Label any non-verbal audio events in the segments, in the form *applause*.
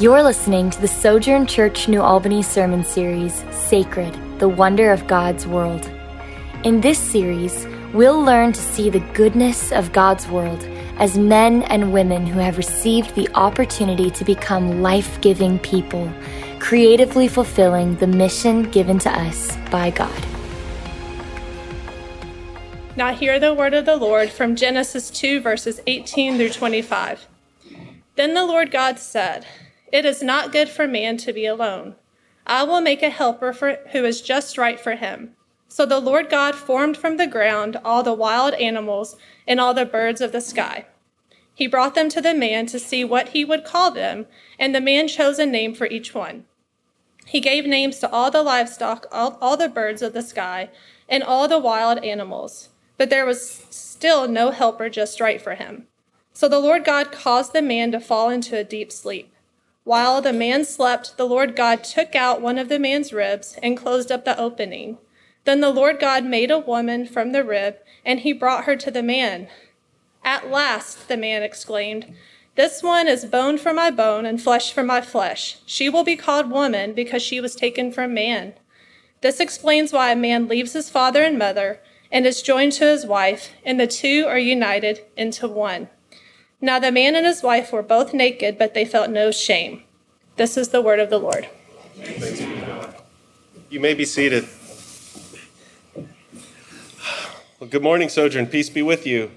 You're listening to the Sojourn Church New Albany sermon series, Sacred, the Wonder of God's World. In this series, we'll learn to see the goodness of God's world as men and women who have received the opportunity to become life giving people, creatively fulfilling the mission given to us by God. Now, hear the word of the Lord from Genesis 2, verses 18 through 25. Then the Lord God said, it is not good for man to be alone. I will make a helper for, who is just right for him. So the Lord God formed from the ground all the wild animals and all the birds of the sky. He brought them to the man to see what he would call them, and the man chose a name for each one. He gave names to all the livestock, all, all the birds of the sky, and all the wild animals. But there was still no helper just right for him. So the Lord God caused the man to fall into a deep sleep. While the man slept, the Lord God took out one of the man's ribs and closed up the opening. Then the Lord God made a woman from the rib, and he brought her to the man. At last, the man exclaimed, This one is bone for my bone and flesh for my flesh. She will be called woman because she was taken from man. This explains why a man leaves his father and mother and is joined to his wife, and the two are united into one. Now the man and his wife were both naked, but they felt no shame. This is the word of the Lord. You may be seated. Well, good morning, Sojourn. Peace be with you.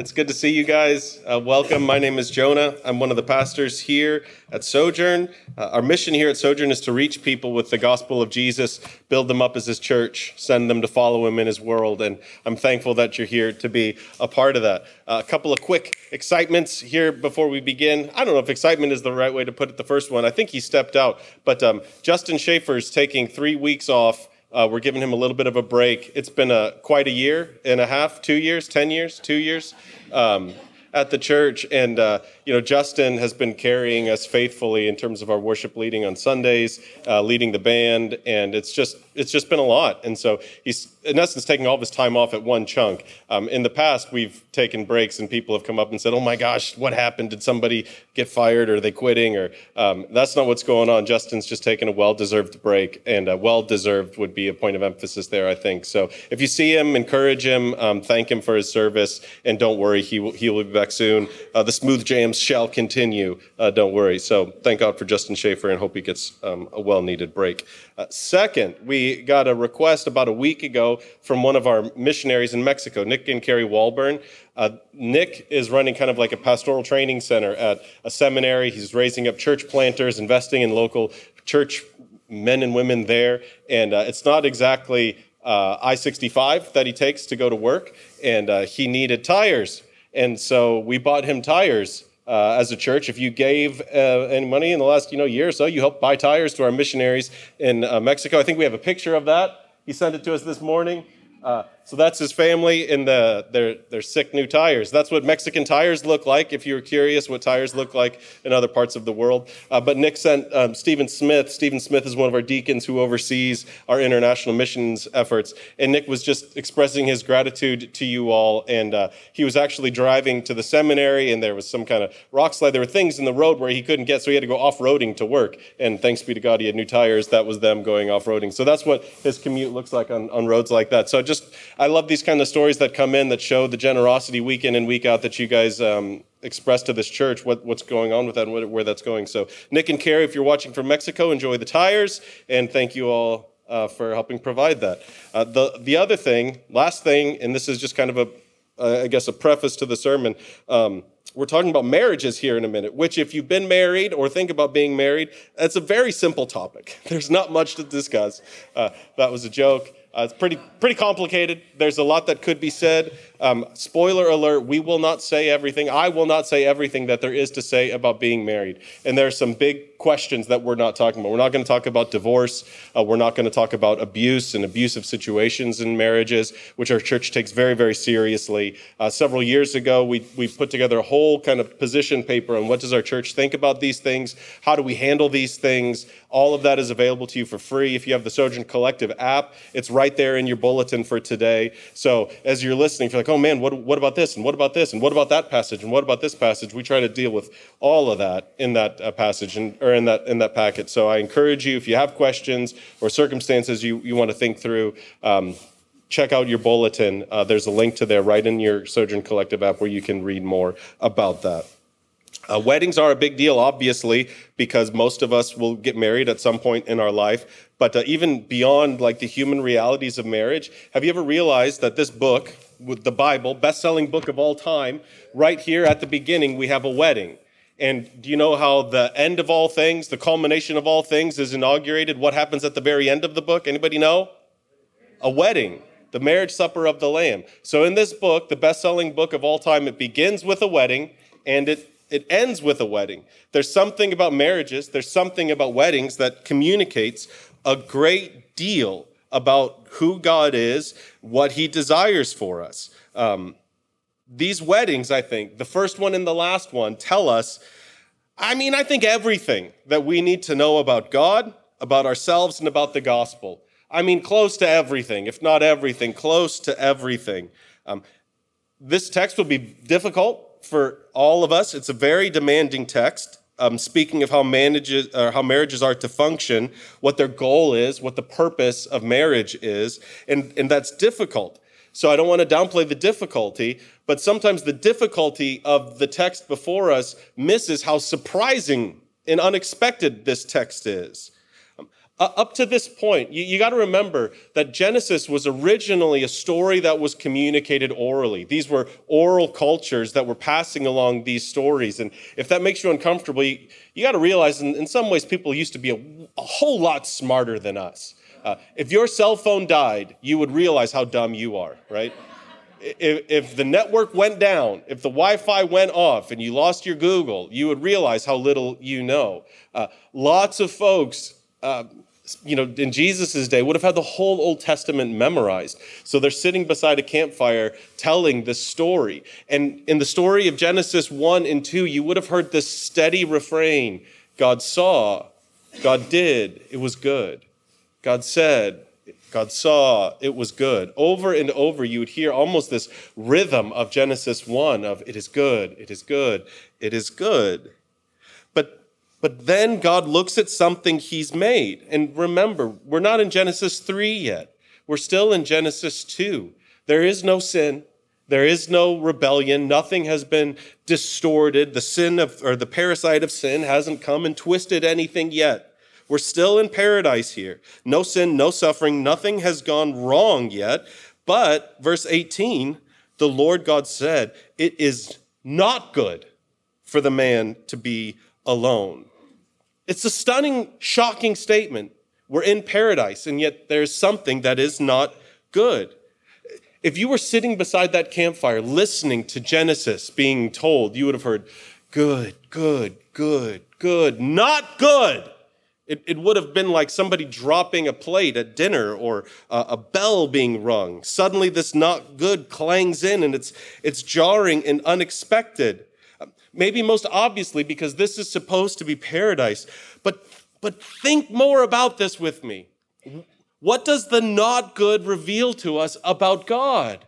It's good to see you guys. Uh, welcome. My name is Jonah. I'm one of the pastors here at Sojourn. Uh, our mission here at Sojourn is to reach people with the gospel of Jesus, build them up as his church, send them to follow him in his world. And I'm thankful that you're here to be a part of that. Uh, a couple of quick excitements here before we begin. I don't know if excitement is the right way to put it, the first one. I think he stepped out, but um, Justin Schaefer's taking three weeks off uh, we're giving him a little bit of a break. It's been a quite a year and a half, two years, ten years, two years. Um, at the church. And, uh, you know, Justin has been carrying us faithfully in terms of our worship leading on Sundays, uh, leading the band. And it's just, it's just been a lot. And so he's, in essence, taking all of his time off at one chunk. Um, in the past, we've taken breaks and people have come up and said, oh my gosh, what happened? Did somebody get fired or are they quitting? Or um, that's not what's going on. Justin's just taken a well deserved break. And uh, well deserved would be a point of emphasis there, I think. So if you see him, encourage him, um, thank him for his service. And don't worry, he will, he will be back soon. Uh, the smooth jams shall continue. Uh, don't worry. So thank God for Justin Schaefer and hope he gets um, a well needed break. Uh, second, we got a request about a week ago from one of our missionaries in Mexico, Nick and Carrie Walburn. Uh, Nick is running kind of like a pastoral training center at a seminary. He's raising up church planters, investing in local church men and women there. And uh, it's not exactly uh, I 65 that he takes to go to work, and uh, he needed tires and so we bought him tires uh, as a church. If you gave uh, any money in the last you know year or so, you helped buy tires to our missionaries in Mexico. I think we have a picture of that. He sent it to us this morning. So that's his family in the their their sick new tires. That's what Mexican tires look like. If you were curious what tires look like in other parts of the world. Uh, but Nick sent um, Stephen Smith. Stephen Smith is one of our deacons who oversees our international missions efforts. And Nick was just expressing his gratitude to you all. And uh, he was actually driving to the seminary, and there was some kind of rock slide. There were things in the road where he couldn't get, so he had to go off roading to work. And thanks be to God, he had new tires. That was them going off roading. So that's what his commute looks like on, on roads like that. So just I love these kind of stories that come in that show the generosity week in and week out that you guys um, express to this church, what, what's going on with that and what, where that's going. So, Nick and Carrie, if you're watching from Mexico, enjoy the tires, and thank you all uh, for helping provide that. Uh, the, the other thing, last thing, and this is just kind of a, uh, I guess, a preface to the sermon. Um, we're talking about marriages here in a minute, which, if you've been married or think about being married, that's a very simple topic. *laughs* There's not much to discuss. Uh, that was a joke. Uh, it's pretty pretty complicated. There's a lot that could be said. Um, spoiler alert: We will not say everything. I will not say everything that there is to say about being married. And there are some big questions that we're not talking about. We're not going to talk about divorce. Uh, we're not going to talk about abuse and abusive situations in marriages, which our church takes very, very seriously. Uh, several years ago, we, we put together a whole kind of position paper on what does our church think about these things? How do we handle these things? All of that is available to you for free. If you have the Sojourn Collective app, it's right there in your bulletin for today. So as you're listening, if you're like, oh man, what, what about this? And what about this? And what about that passage? And what about this passage? We try to deal with all of that in that uh, passage and, or in that, in that packet. So I encourage you, if you have questions or circumstances you, you want to think through, um, check out your bulletin. Uh, there's a link to there right in your Sojourn Collective app where you can read more about that. Uh, weddings are a big deal, obviously, because most of us will get married at some point in our life. But uh, even beyond like the human realities of marriage, have you ever realized that this book, with the Bible, best-selling book of all time, right here at the beginning, we have a wedding. And do you know how the end of all things, the culmination of all things, is inaugurated? What happens at the very end of the book? Anybody know? A wedding the marriage supper of the lamb so in this book the best-selling book of all time it begins with a wedding and it it ends with a wedding. There's something about marriages, there's something about weddings that communicates a great deal about who God is, what He desires for us. Um, these weddings, I think, the first one and the last one, tell us, I mean, I think everything that we need to know about God, about ourselves, and about the gospel. I mean, close to everything, if not everything, close to everything. Um, this text will be difficult for all of us. It's a very demanding text. Um, speaking of how manages or how marriages are to function, what their goal is, what the purpose of marriage is, and, and that's difficult. So I don't want to downplay the difficulty, but sometimes the difficulty of the text before us misses how surprising and unexpected this text is. Uh, up to this point, you, you got to remember that Genesis was originally a story that was communicated orally. These were oral cultures that were passing along these stories. And if that makes you uncomfortable, you, you got to realize in, in, some ways people used to be a, a whole lot smarter than us. Uh, if your cell phone died, you would realize how dumb you are, right? If, if, the network went down, if the Wi Fi went off and you lost your Google, you would realize how little you know. Uh, lots of folks uh, you know, in Jesus' day, would have had the whole Old Testament memorized. So they're sitting beside a campfire telling this story. And in the story of Genesis 1 and 2, you would have heard this steady refrain God saw, God did, it was good. God said, God saw, it was good. Over and over, you would hear almost this rhythm of Genesis 1 of it is good, it is good, it is good. But then God looks at something he's made. And remember, we're not in Genesis 3 yet. We're still in Genesis 2. There is no sin. There is no rebellion. Nothing has been distorted. The sin of, or the parasite of sin hasn't come and twisted anything yet. We're still in paradise here. No sin, no suffering. Nothing has gone wrong yet. But, verse 18, the Lord God said, It is not good for the man to be alone. It's a stunning, shocking statement. We're in paradise, and yet there's something that is not good. If you were sitting beside that campfire listening to Genesis being told, you would have heard, good, good, good, good, not good. It, it would have been like somebody dropping a plate at dinner or a, a bell being rung. Suddenly, this not good clangs in and it's, it's jarring and unexpected. Maybe most obviously because this is supposed to be paradise. But, but think more about this with me. What does the not good reveal to us about God?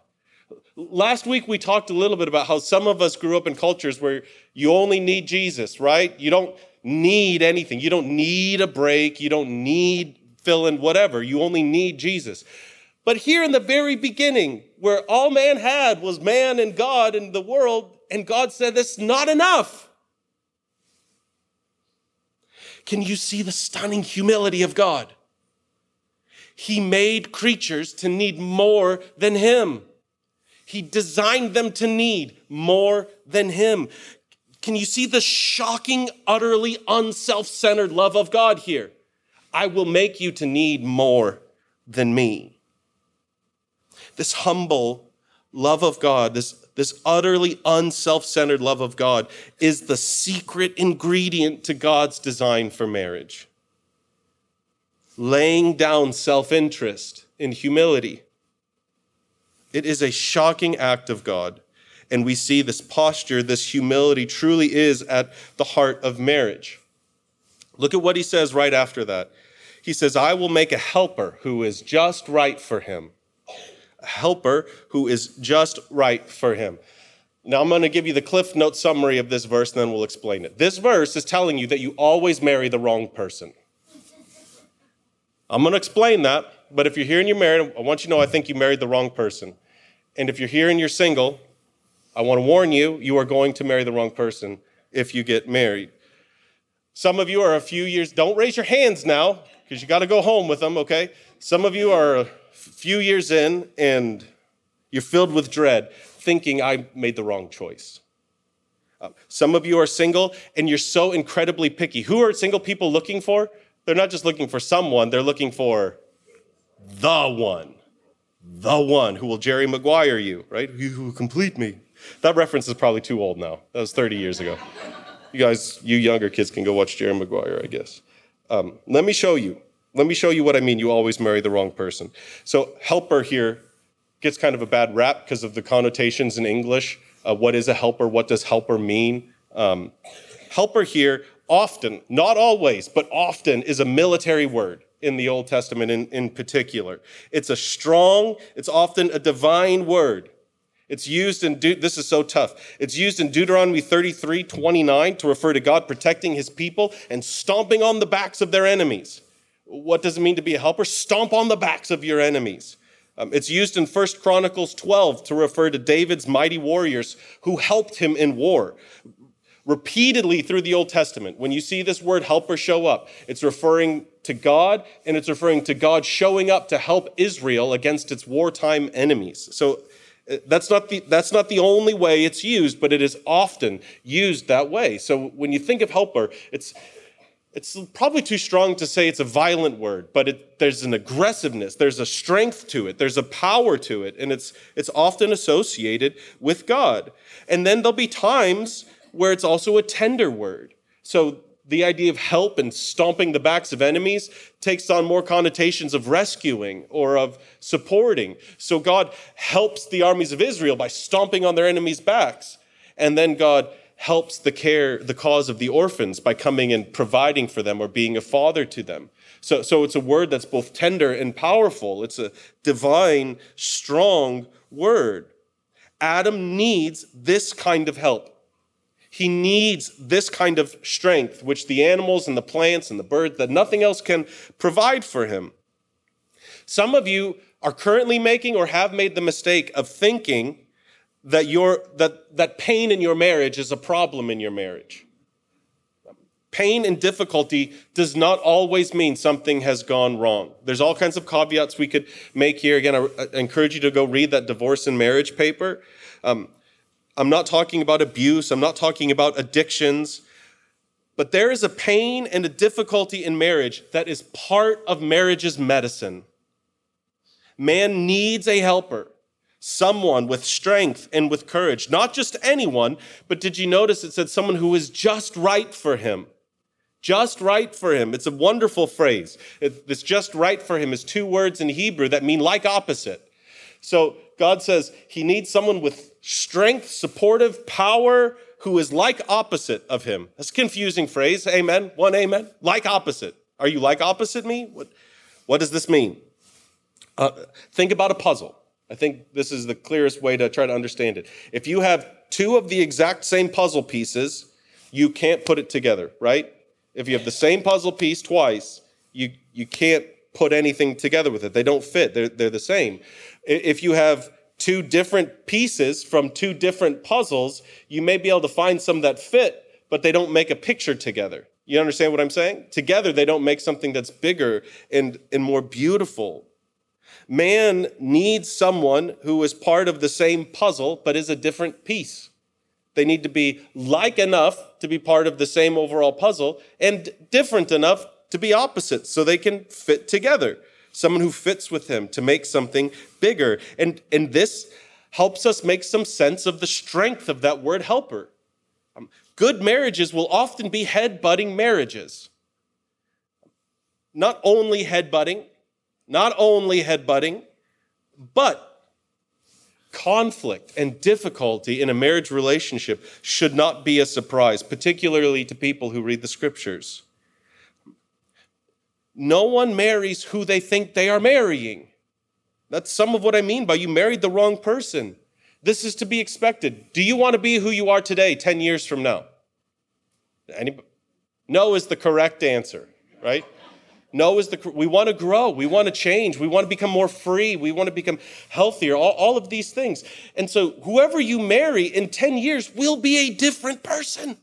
Last week we talked a little bit about how some of us grew up in cultures where you only need Jesus, right? You don't need anything. You don't need a break. You don't need fill in whatever. You only need Jesus. But here in the very beginning, where all man had was man and God and the world, and God said, That's not enough. Can you see the stunning humility of God? He made creatures to need more than Him. He designed them to need more than Him. Can you see the shocking, utterly unself centered love of God here? I will make you to need more than me. This humble love of God, this this utterly unself centered love of God, is the secret ingredient to God's design for marriage. Laying down self interest in humility. It is a shocking act of God. And we see this posture, this humility truly is at the heart of marriage. Look at what he says right after that. He says, I will make a helper who is just right for him. Helper who is just right for him. Now, I'm going to give you the Cliff Note summary of this verse, and then we'll explain it. This verse is telling you that you always marry the wrong person. I'm going to explain that, but if you're here and you're married, I want you to know I think you married the wrong person. And if you're here and you're single, I want to warn you, you are going to marry the wrong person if you get married. Some of you are a few years, don't raise your hands now, because you got to go home with them, okay? Some of you are few years in and you're filled with dread, thinking I made the wrong choice. Uh, some of you are single and you're so incredibly picky. Who are single people looking for? They're not just looking for someone, they're looking for the one. The one who will Jerry Maguire you, right? Who will complete me. That reference is probably too old now. That was 30 years ago. You guys, you younger kids can go watch Jerry Maguire, I guess. Um, let me show you. Let me show you what I mean. You always marry the wrong person. So, helper here gets kind of a bad rap because of the connotations in English. Uh, what is a helper? What does helper mean? Um, helper here often, not always, but often is a military word in the Old Testament in, in particular. It's a strong, it's often a divine word. It's used in, De- this is so tough. It's used in Deuteronomy 33 29 to refer to God protecting his people and stomping on the backs of their enemies. What does it mean to be a helper? Stomp on the backs of your enemies. Um, it's used in 1 Chronicles 12 to refer to David's mighty warriors who helped him in war. Repeatedly through the Old Testament, when you see this word helper show up, it's referring to God and it's referring to God showing up to help Israel against its wartime enemies. So uh, that's not the that's not the only way it's used, but it is often used that way. So when you think of helper, it's it's probably too strong to say it's a violent word, but it, there's an aggressiveness, there's a strength to it, there's a power to it, and it's it's often associated with God. And then there'll be times where it's also a tender word. So the idea of help and stomping the backs of enemies takes on more connotations of rescuing or of supporting. So God helps the armies of Israel by stomping on their enemies' backs. And then God helps the care, the cause of the orphans by coming and providing for them or being a father to them. So, so it's a word that's both tender and powerful. It's a divine, strong word. Adam needs this kind of help. He needs this kind of strength, which the animals and the plants and the birds, that nothing else can provide for him. Some of you are currently making or have made the mistake of thinking that, your, that, that pain in your marriage is a problem in your marriage. Pain and difficulty does not always mean something has gone wrong. There's all kinds of caveats we could make here. Again, I, I encourage you to go read that divorce and marriage paper. Um, I'm not talking about abuse, I'm not talking about addictions, but there is a pain and a difficulty in marriage that is part of marriage's medicine. Man needs a helper, someone with strength and with courage, not just anyone, but did you notice it said someone who is just right for him? Just right for him. It's a wonderful phrase. This just right for him is two words in Hebrew that mean like opposite. So God says he needs someone with strength, supportive, power, who is like opposite of him. That's a confusing phrase. Amen. One amen. Like opposite. Are you like opposite me? What, what does this mean? Uh, think about a puzzle. I think this is the clearest way to try to understand it. If you have two of the exact same puzzle pieces, you can't put it together, right? If you have the same puzzle piece twice, you, you can't put anything together with it. They don't fit, they're, they're the same. If you have two different pieces from two different puzzles, you may be able to find some that fit, but they don't make a picture together. You understand what I'm saying? Together, they don't make something that's bigger and, and more beautiful. Man needs someone who is part of the same puzzle, but is a different piece. They need to be like enough to be part of the same overall puzzle and different enough to be opposite so they can fit together someone who fits with him to make something bigger. And, and this helps us make some sense of the strength of that word helper. Um, good marriages will often be head-butting marriages. Not only head-butting, not only head-butting, but conflict and difficulty in a marriage relationship should not be a surprise, particularly to people who read the scriptures. No one marries who they think they are marrying. That's some of what I mean by you married the wrong person. This is to be expected. Do you want to be who you are today 10 years from now? Anybody? No is the correct answer, right? No is the we want to grow, we want to change, we want to become more free, we want to become healthier, all, all of these things. And so whoever you marry in 10 years will be a different person.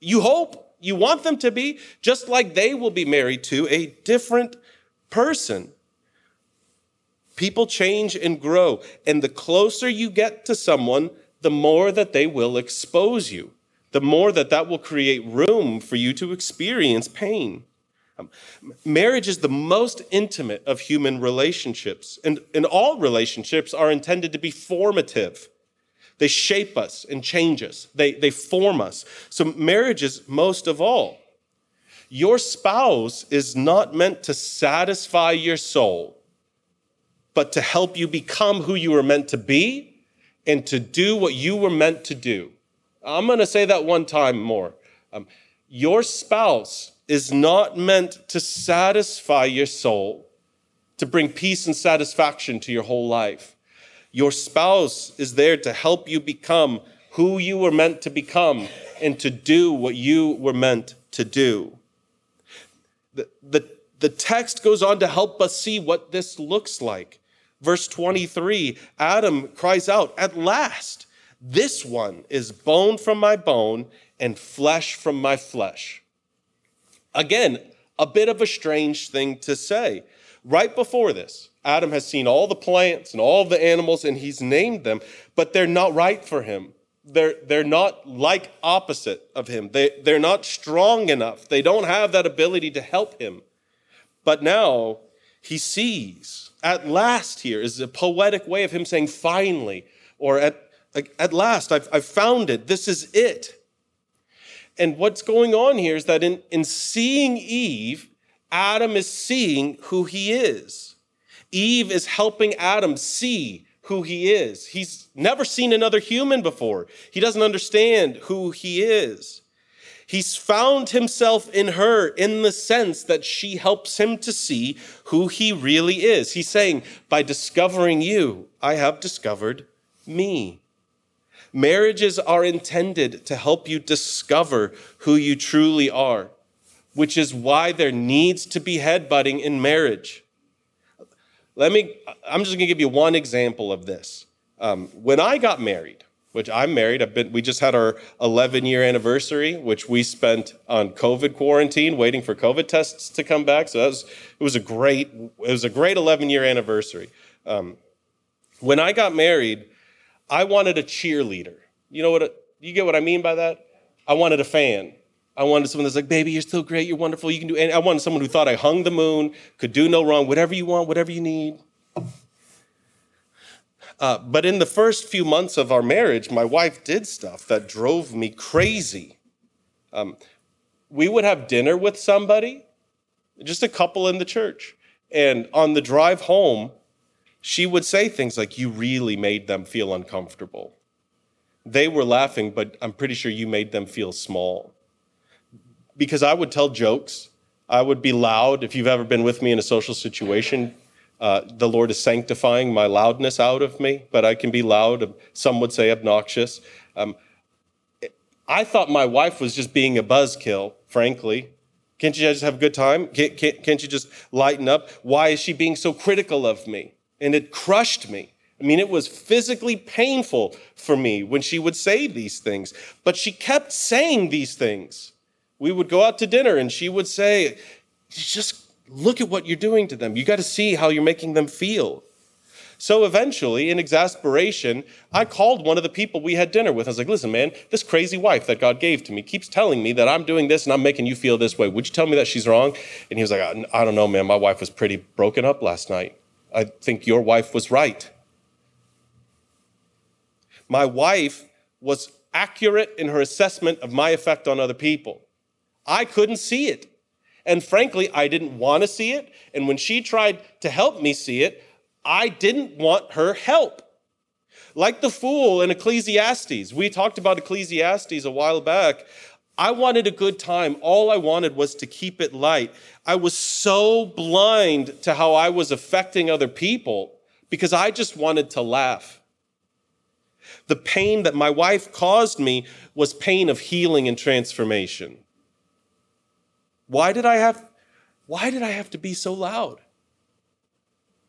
You hope, you want them to be, just like they will be married to a different person. People change and grow, and the closer you get to someone, the more that they will expose you, the more that that will create room for you to experience pain. Um, marriage is the most intimate of human relationships, and, and all relationships are intended to be formative. They shape us and change us, they, they form us. So, marriage is most of all. Your spouse is not meant to satisfy your soul, but to help you become who you were meant to be and to do what you were meant to do. I'm going to say that one time more. Um, your spouse is not meant to satisfy your soul, to bring peace and satisfaction to your whole life. Your spouse is there to help you become who you were meant to become and to do what you were meant to do. The, the, the text goes on to help us see what this looks like. Verse 23 Adam cries out, At last, this one is bone from my bone and flesh from my flesh. Again, a bit of a strange thing to say. Right before this, Adam has seen all the plants and all the animals and he's named them, but they're not right for him. They're, they're not like opposite of him. They, they're not strong enough. They don't have that ability to help him. But now he sees. At last, here is a poetic way of him saying, finally, or at, at last, I've, I've found it. This is it. And what's going on here is that in, in seeing Eve, Adam is seeing who he is. Eve is helping Adam see who he is. He's never seen another human before, he doesn't understand who he is. He's found himself in her in the sense that she helps him to see who he really is. He's saying, By discovering you, I have discovered me. Marriages are intended to help you discover who you truly are, which is why there needs to be headbutting in marriage. Let me, I'm just gonna give you one example of this. Um, when I got married, which I'm married, I've been, we just had our 11 year anniversary, which we spent on COVID quarantine, waiting for COVID tests to come back. So that was, it was a great, it was a great 11 year anniversary. Um, when I got married, I wanted a cheerleader. You know what? A, you get what I mean by that? I wanted a fan. I wanted someone that's like, baby, you're still great. You're wonderful. You can do. And I wanted someone who thought I hung the moon, could do no wrong, whatever you want, whatever you need. Uh, but in the first few months of our marriage, my wife did stuff that drove me crazy. Um, we would have dinner with somebody, just a couple in the church. And on the drive home, she would say things like, You really made them feel uncomfortable. They were laughing, but I'm pretty sure you made them feel small. Because I would tell jokes, I would be loud. If you've ever been with me in a social situation, uh, the Lord is sanctifying my loudness out of me, but I can be loud. Some would say obnoxious. Um, I thought my wife was just being a buzzkill, frankly. Can't you just have a good time? Can't, can't, can't you just lighten up? Why is she being so critical of me? And it crushed me. I mean, it was physically painful for me when she would say these things, but she kept saying these things. We would go out to dinner and she would say, Just look at what you're doing to them. You got to see how you're making them feel. So eventually, in exasperation, I called one of the people we had dinner with. I was like, listen, man, this crazy wife that God gave to me keeps telling me that I'm doing this and I'm making you feel this way. Would you tell me that she's wrong? And he was like, I don't know, man. My wife was pretty broken up last night. I think your wife was right. My wife was accurate in her assessment of my effect on other people. I couldn't see it. And frankly, I didn't want to see it. And when she tried to help me see it, I didn't want her help. Like the fool in Ecclesiastes, we talked about Ecclesiastes a while back. I wanted a good time. All I wanted was to keep it light. I was so blind to how I was affecting other people because I just wanted to laugh. The pain that my wife caused me was pain of healing and transformation. Why did I have why did I have to be so loud?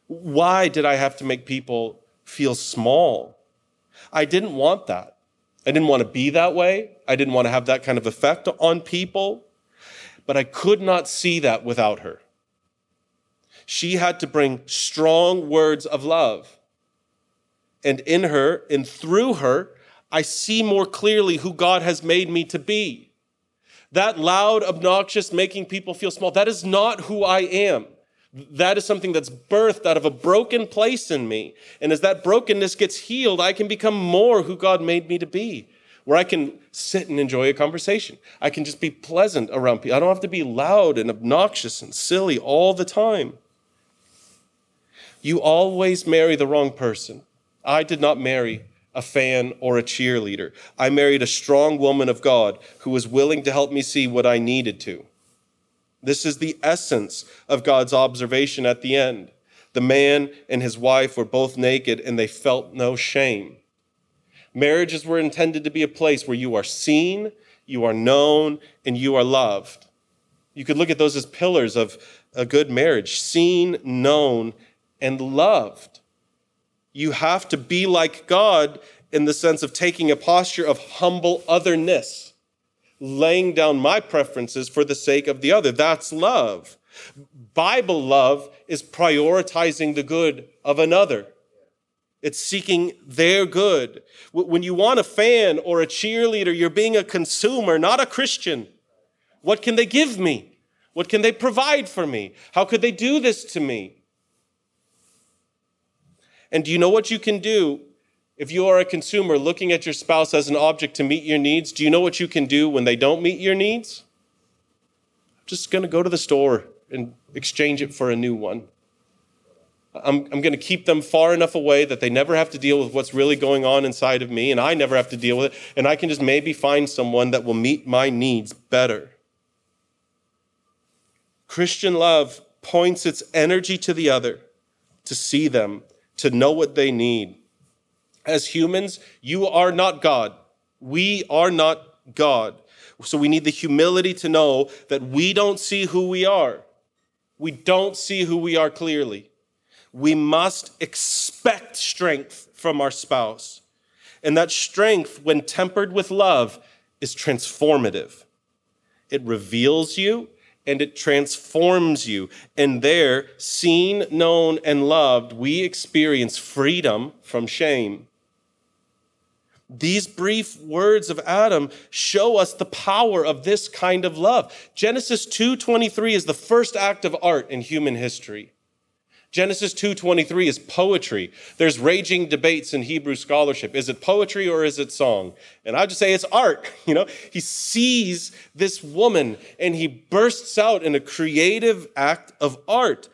Why did I have to make people feel small? I didn't want that. I didn't want to be that way. I didn't want to have that kind of effect on people. But I could not see that without her. She had to bring strong words of love. And in her and through her, I see more clearly who God has made me to be. That loud, obnoxious, making people feel small, that is not who I am. That is something that's birthed out of a broken place in me. And as that brokenness gets healed, I can become more who God made me to be, where I can sit and enjoy a conversation. I can just be pleasant around people. I don't have to be loud and obnoxious and silly all the time. You always marry the wrong person. I did not marry a fan or a cheerleader. I married a strong woman of God who was willing to help me see what I needed to. This is the essence of God's observation at the end. The man and his wife were both naked and they felt no shame. Marriages were intended to be a place where you are seen, you are known, and you are loved. You could look at those as pillars of a good marriage seen, known, and loved. You have to be like God in the sense of taking a posture of humble otherness laying down my preferences for the sake of the other. That's love. Bible love is prioritizing the good of another. It's seeking their good. When you want a fan or a cheerleader, you're being a consumer, not a Christian. What can they give me? What can they provide for me? How could they do this to me? And do you know what you can do if you are a consumer looking at your spouse as an object to meet your needs, do you know what you can do when they don't meet your needs? I'm just going to go to the store and exchange it for a new one. I'm, I'm going to keep them far enough away that they never have to deal with what's really going on inside of me, and I never have to deal with it, and I can just maybe find someone that will meet my needs better. Christian love points its energy to the other, to see them, to know what they need as humans, you are not God. We are not God. So we need the humility to know that we don't see who we are. We don't see who we are clearly. We must expect strength from our spouse. And that strength, when tempered with love, is transformative. It reveals you and it transforms you. And there, seen, known, and loved, we experience freedom from shame. These brief words of Adam show us the power of this kind of love. Genesis 2:23 is the first act of art in human history. Genesis 2:23 is poetry. There's raging debates in Hebrew scholarship. Is it poetry or is it song? And I just say it's art. *laughs* You know, he sees this woman and he bursts out in a creative act of art.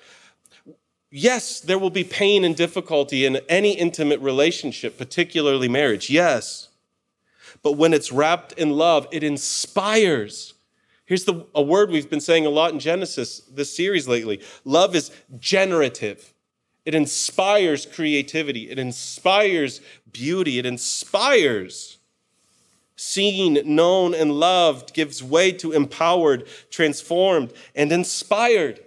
Yes, there will be pain and difficulty in any intimate relationship, particularly marriage. Yes. But when it's wrapped in love, it inspires. Here's the, a word we've been saying a lot in Genesis, this series lately. Love is generative. It inspires creativity. It inspires beauty. It inspires. Seen, known, and loved gives way to empowered, transformed, and inspired.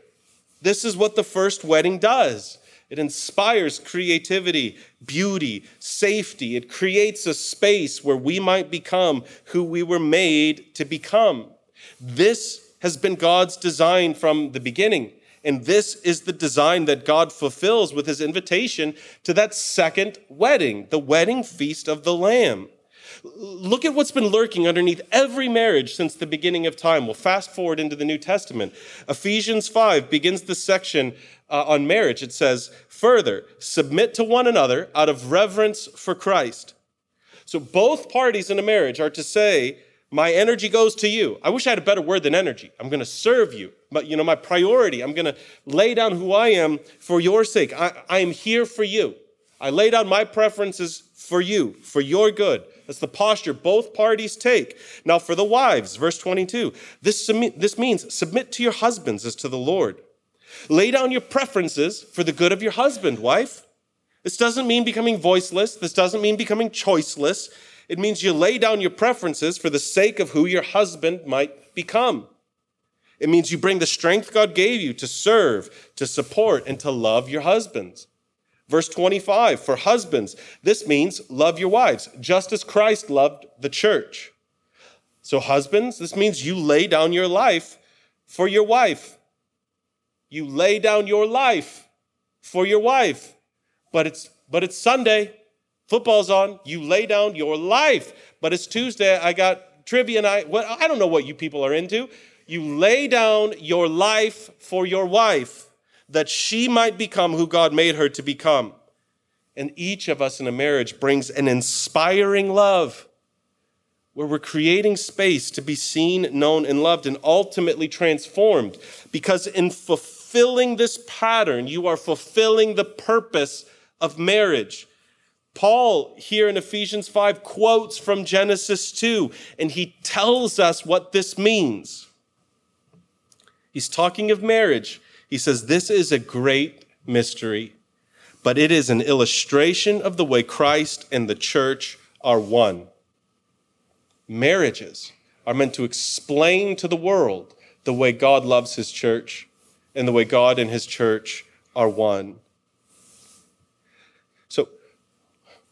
This is what the first wedding does. It inspires creativity, beauty, safety. It creates a space where we might become who we were made to become. This has been God's design from the beginning. And this is the design that God fulfills with his invitation to that second wedding, the wedding feast of the Lamb. Look at what's been lurking underneath every marriage since the beginning of time. We'll fast forward into the New Testament. Ephesians 5 begins the section uh, on marriage. It says, Further, submit to one another out of reverence for Christ. So both parties in a marriage are to say, my energy goes to you. I wish I had a better word than energy. I'm going to serve you. But you know, my priority, I'm going to lay down who I am for your sake. I, I am here for you. I lay down my preferences for you, for your good. That's the posture both parties take. Now, for the wives, verse 22, this, this means submit to your husbands as to the Lord. Lay down your preferences for the good of your husband, wife. This doesn't mean becoming voiceless. This doesn't mean becoming choiceless. It means you lay down your preferences for the sake of who your husband might become. It means you bring the strength God gave you to serve, to support, and to love your husbands. Verse 25, for husbands, this means love your wives, just as Christ loved the church. So, husbands, this means you lay down your life for your wife. You lay down your life for your wife. But it's but it's Sunday. Football's on. You lay down your life. But it's Tuesday. I got trivia night. What I don't know what you people are into. You lay down your life for your wife that she might become who God made her to become. And each of us in a marriage brings an inspiring love where we're creating space to be seen, known, and loved, and ultimately transformed. Because in fulfilling this pattern, you are fulfilling the purpose of marriage. Paul, here in Ephesians 5, quotes from Genesis 2, and he tells us what this means. He's talking of marriage. He says, This is a great mystery, but it is an illustration of the way Christ and the church are one. Marriages are meant to explain to the world the way God loves his church and the way God and his church are one. So,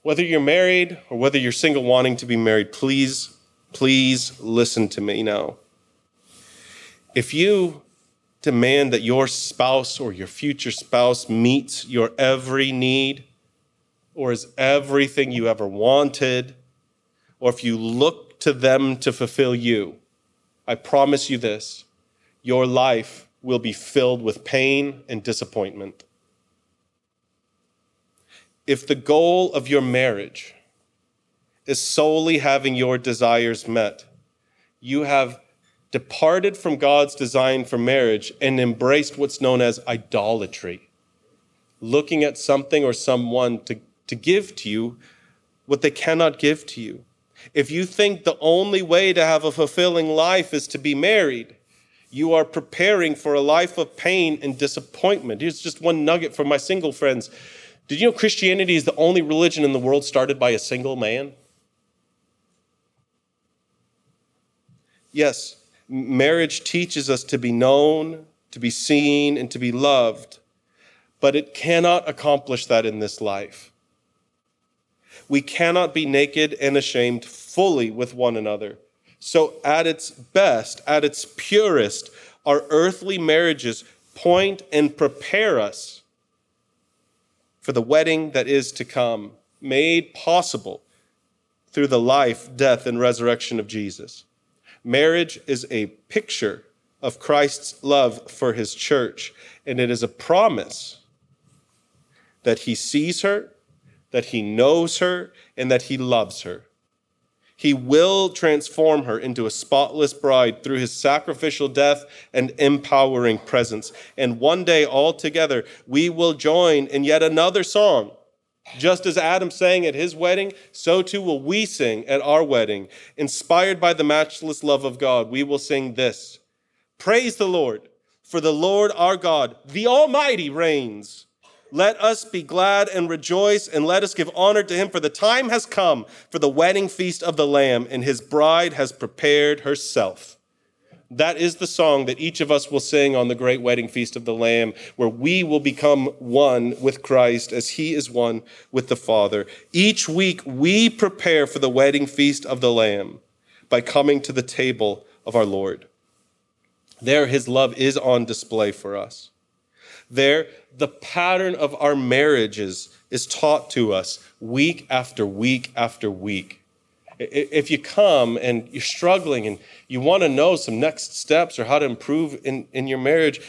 whether you're married or whether you're single wanting to be married, please, please listen to me now. If you demand that your spouse or your future spouse meets your every need or is everything you ever wanted, or if you look to them to fulfill you, I promise you this your life will be filled with pain and disappointment. If the goal of your marriage is solely having your desires met, you have departed from God's design for marriage and embraced what's known as idolatry, looking at something or someone to, to give to you what they cannot give to you. If you think the only way to have a fulfilling life is to be married, you are preparing for a life of pain and disappointment. Here's just one nugget for my single friends. Did you know Christianity is the only religion in the world started by a single man? Yes, marriage teaches us to be known, to be seen, and to be loved, but it cannot accomplish that in this life. We cannot be naked and ashamed fully with one another. So, at its best, at its purest, our earthly marriages point and prepare us for the wedding that is to come, made possible through the life, death, and resurrection of Jesus. Marriage is a picture of Christ's love for his church, and it is a promise that he sees her, that he knows her, and that he loves her. He will transform her into a spotless bride through his sacrificial death and empowering presence. And one day, all together, we will join in yet another song. Just as Adam sang at his wedding, so too will we sing at our wedding. Inspired by the matchless love of God, we will sing this Praise the Lord, for the Lord our God, the Almighty, reigns. Let us be glad and rejoice, and let us give honor to him, for the time has come for the wedding feast of the Lamb, and his bride has prepared herself. That is the song that each of us will sing on the great wedding feast of the Lamb, where we will become one with Christ as he is one with the Father. Each week, we prepare for the wedding feast of the Lamb by coming to the table of our Lord. There, his love is on display for us. There, the pattern of our marriages is taught to us week after week after week. If you come and you're struggling and you want to know some next steps or how to improve in, in your marriage,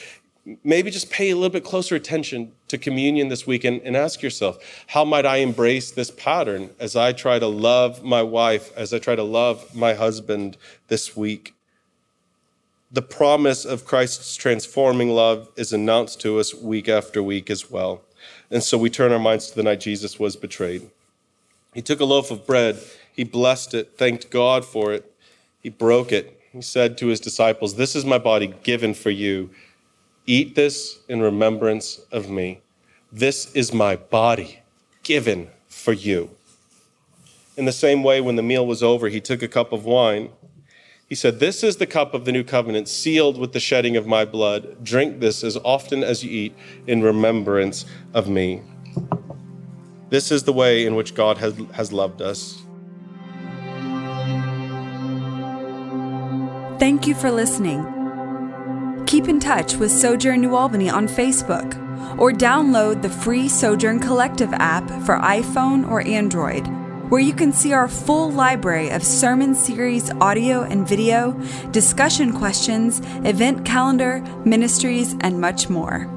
maybe just pay a little bit closer attention to communion this week and, and ask yourself, how might I embrace this pattern as I try to love my wife, as I try to love my husband this week? the promise of Christ's transforming love is announced to us week after week as well. And so we turn our minds to the night Jesus was betrayed. He took a loaf of bread, he blessed it, thanked God for it, he broke it. He said to his disciples, This is my body given for you. Eat this in remembrance of me. This is my body given for you. In the same way, when the meal was over, he took a cup of wine. He said, This is the cup of the new covenant, sealed with the shedding of my blood. Drink this as often as you eat in remembrance of me. This is the way in which God has, has loved us. Thank you for listening. Keep in touch with Sojourn New Albany on Facebook or download the free Sojourn Collective app for iPhone or Android, where you can see our full library of sermon series audio and video, discussion questions, event calendar, ministries, and much more.